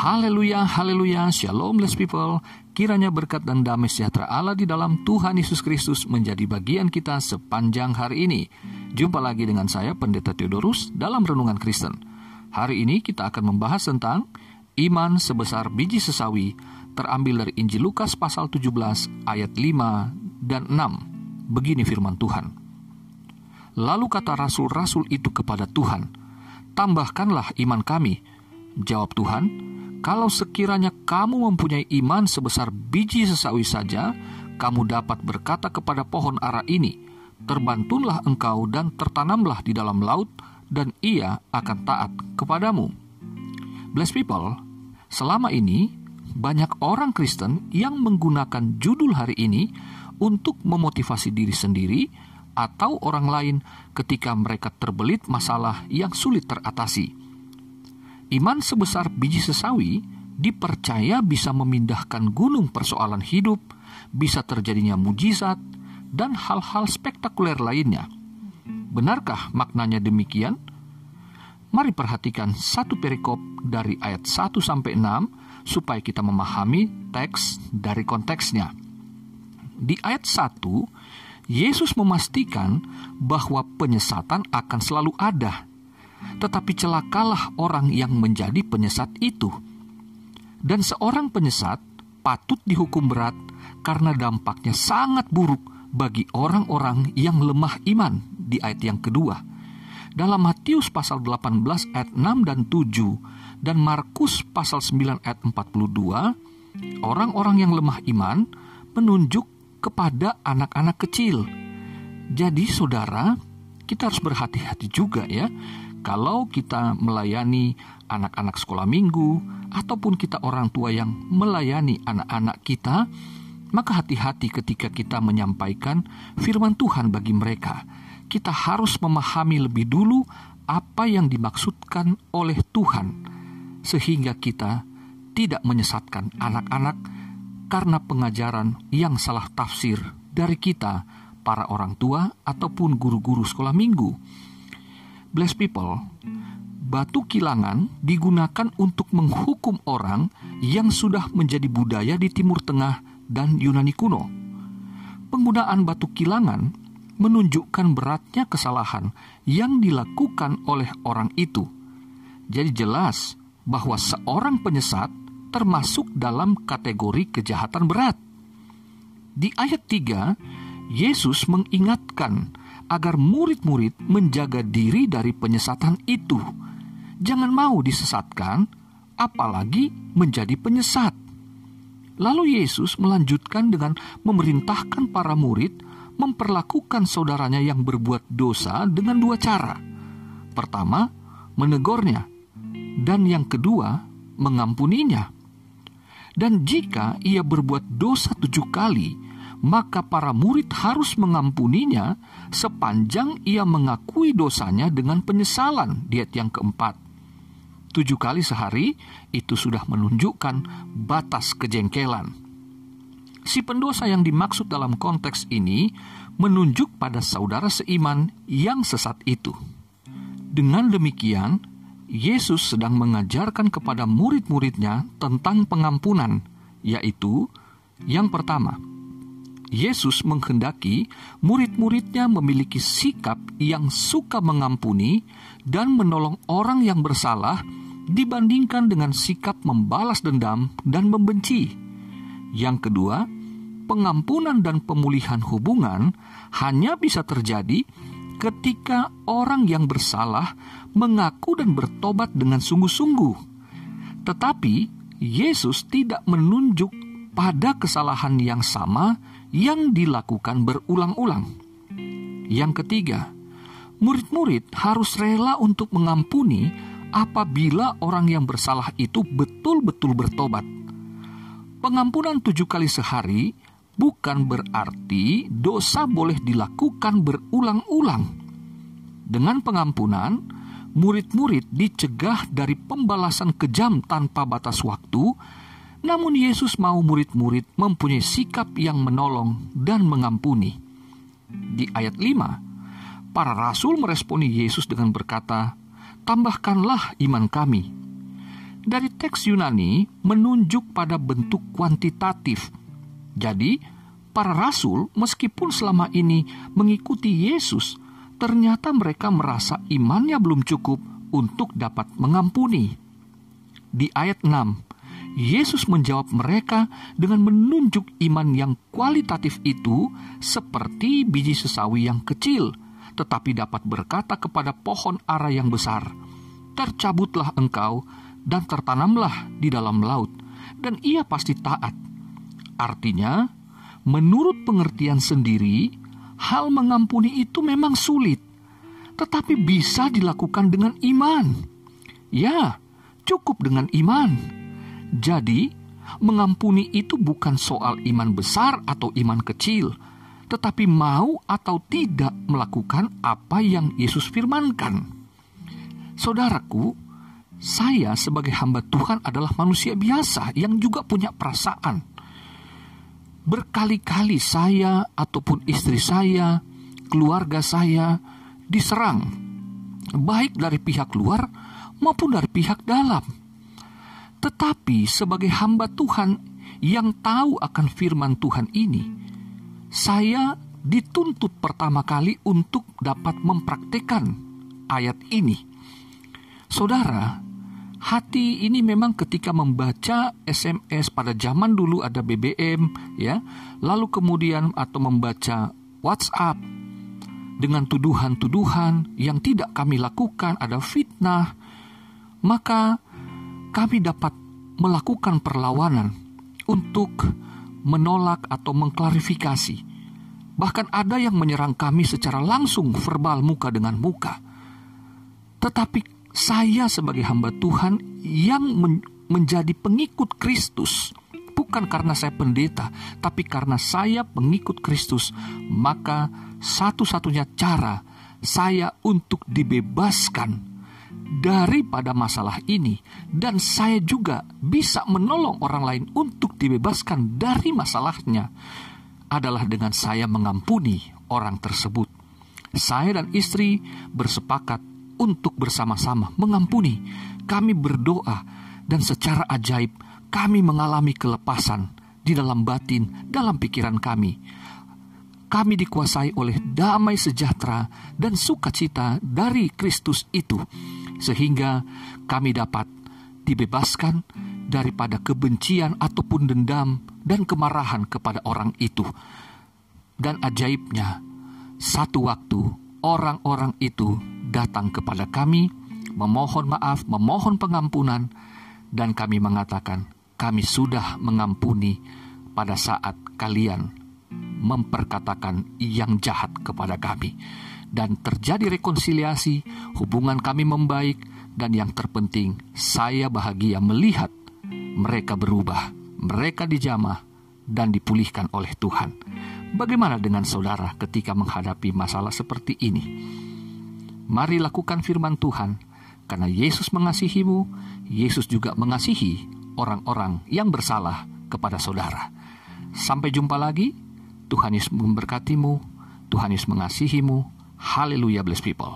Haleluya, haleluya, shalom blessed people. Kiranya berkat dan damai sejahtera Allah di dalam Tuhan Yesus Kristus menjadi bagian kita sepanjang hari ini. Jumpa lagi dengan saya Pendeta Theodorus dalam Renungan Kristen. Hari ini kita akan membahas tentang iman sebesar biji sesawi terambil dari Injil Lukas pasal 17 ayat 5 dan 6. Begini firman Tuhan. Lalu kata rasul-rasul itu kepada Tuhan, "Tambahkanlah iman kami." Jawab Tuhan, kalau sekiranya kamu mempunyai iman sebesar biji sesawi saja, kamu dapat berkata kepada pohon ara ini, Terbantunlah engkau dan tertanamlah di dalam laut, dan ia akan taat kepadamu. Bless people, selama ini banyak orang Kristen yang menggunakan judul hari ini untuk memotivasi diri sendiri atau orang lain ketika mereka terbelit masalah yang sulit teratasi. Iman sebesar biji sesawi dipercaya bisa memindahkan gunung persoalan hidup, bisa terjadinya mujizat, dan hal-hal spektakuler lainnya. Benarkah maknanya demikian? Mari perhatikan satu perikop dari ayat 1 sampai 6 supaya kita memahami teks dari konteksnya. Di ayat 1, Yesus memastikan bahwa penyesatan akan selalu ada tetapi celakalah orang yang menjadi penyesat itu. Dan seorang penyesat patut dihukum berat karena dampaknya sangat buruk bagi orang-orang yang lemah iman di ayat yang kedua. Dalam Matius pasal 18 ayat 6 dan 7 dan Markus pasal 9 ayat 42, orang-orang yang lemah iman menunjuk kepada anak-anak kecil. Jadi saudara, kita harus berhati-hati juga ya kalau kita melayani anak-anak sekolah minggu, ataupun kita orang tua yang melayani anak-anak kita, maka hati-hati ketika kita menyampaikan firman Tuhan bagi mereka. Kita harus memahami lebih dulu apa yang dimaksudkan oleh Tuhan, sehingga kita tidak menyesatkan anak-anak karena pengajaran yang salah tafsir dari kita, para orang tua, ataupun guru-guru sekolah minggu bless people, batu kilangan digunakan untuk menghukum orang yang sudah menjadi budaya di Timur Tengah dan Yunani kuno. Penggunaan batu kilangan menunjukkan beratnya kesalahan yang dilakukan oleh orang itu. Jadi jelas bahwa seorang penyesat termasuk dalam kategori kejahatan berat. Di ayat 3, Yesus mengingatkan agar murid-murid menjaga diri dari penyesatan itu. Jangan mau disesatkan, apalagi menjadi penyesat. Lalu Yesus melanjutkan dengan memerintahkan para murid memperlakukan saudaranya yang berbuat dosa dengan dua cara. Pertama, menegurnya, dan yang kedua, mengampuninya. Dan jika ia berbuat dosa tujuh kali, maka para murid harus mengampuninya sepanjang ia mengakui dosanya dengan penyesalan. Di ayat yang keempat, tujuh kali sehari itu sudah menunjukkan batas kejengkelan. Si pendosa yang dimaksud dalam konteks ini menunjuk pada saudara seiman yang sesat itu. Dengan demikian, Yesus sedang mengajarkan kepada murid-muridnya tentang pengampunan, yaitu yang pertama, Yesus menghendaki murid-muridnya memiliki sikap yang suka mengampuni dan menolong orang yang bersalah dibandingkan dengan sikap membalas dendam dan membenci. Yang kedua, pengampunan dan pemulihan hubungan hanya bisa terjadi ketika orang yang bersalah mengaku dan bertobat dengan sungguh-sungguh. Tetapi Yesus tidak menunjuk pada kesalahan yang sama yang dilakukan berulang-ulang. Yang ketiga, murid-murid harus rela untuk mengampuni apabila orang yang bersalah itu betul-betul bertobat. Pengampunan tujuh kali sehari bukan berarti dosa boleh dilakukan berulang-ulang. Dengan pengampunan, murid-murid dicegah dari pembalasan kejam tanpa batas waktu namun Yesus mau murid-murid mempunyai sikap yang menolong dan mengampuni. Di ayat 5, para rasul meresponi Yesus dengan berkata, "Tambahkanlah iman kami." dari teks Yunani menunjuk pada bentuk kuantitatif. Jadi, para rasul meskipun selama ini mengikuti Yesus, ternyata mereka merasa imannya belum cukup untuk dapat mengampuni. Di ayat 6, Yesus menjawab mereka dengan menunjuk iman yang kualitatif itu seperti biji sesawi yang kecil, tetapi dapat berkata kepada pohon ara yang besar, "Tercabutlah engkau dan tertanamlah di dalam laut," dan ia pasti taat. Artinya, menurut pengertian sendiri, hal mengampuni itu memang sulit, tetapi bisa dilakukan dengan iman. Ya, cukup dengan iman jadi, mengampuni itu bukan soal iman besar atau iman kecil, tetapi mau atau tidak melakukan apa yang Yesus firmankan. Saudaraku, saya sebagai hamba Tuhan adalah manusia biasa yang juga punya perasaan. Berkali-kali saya ataupun istri saya, keluarga saya diserang, baik dari pihak luar maupun dari pihak dalam tetapi sebagai hamba Tuhan yang tahu akan firman Tuhan ini, saya dituntut pertama kali untuk dapat mempraktekkan ayat ini. Saudara, hati ini memang ketika membaca SMS pada zaman dulu ada BBM ya, lalu kemudian atau membaca WhatsApp dengan tuduhan-tuduhan yang tidak kami lakukan, ada fitnah, maka kami dapat melakukan perlawanan untuk menolak atau mengklarifikasi. Bahkan ada yang menyerang kami secara langsung verbal muka dengan muka. Tetapi saya sebagai hamba Tuhan yang men menjadi pengikut Kristus bukan karena saya pendeta, tapi karena saya pengikut Kristus, maka satu-satunya cara saya untuk dibebaskan daripada masalah ini, dan saya juga bisa menolong orang lain untuk dibebaskan dari masalahnya, adalah dengan saya mengampuni orang tersebut. Saya dan istri bersepakat untuk bersama-sama mengampuni. Kami berdoa, dan secara ajaib kami mengalami kelepasan di dalam batin, dalam pikiran kami kami dikuasai oleh damai sejahtera dan sukacita dari Kristus itu sehingga kami dapat dibebaskan daripada kebencian ataupun dendam dan kemarahan kepada orang itu. Dan ajaibnya, satu waktu orang-orang itu datang kepada kami, memohon maaf, memohon pengampunan, dan kami mengatakan, "Kami sudah mengampuni pada saat kalian memperkatakan yang jahat kepada kami." Dan terjadi rekonsiliasi, hubungan kami membaik, dan yang terpenting, saya bahagia melihat mereka berubah, mereka dijamah, dan dipulihkan oleh Tuhan. Bagaimana dengan saudara ketika menghadapi masalah seperti ini? Mari lakukan firman Tuhan, karena Yesus mengasihimu, Yesus juga mengasihi orang-orang yang bersalah kepada saudara. Sampai jumpa lagi, Tuhan Yesus memberkatimu, Tuhan Yesus mengasihimu, Haleluya, bless people.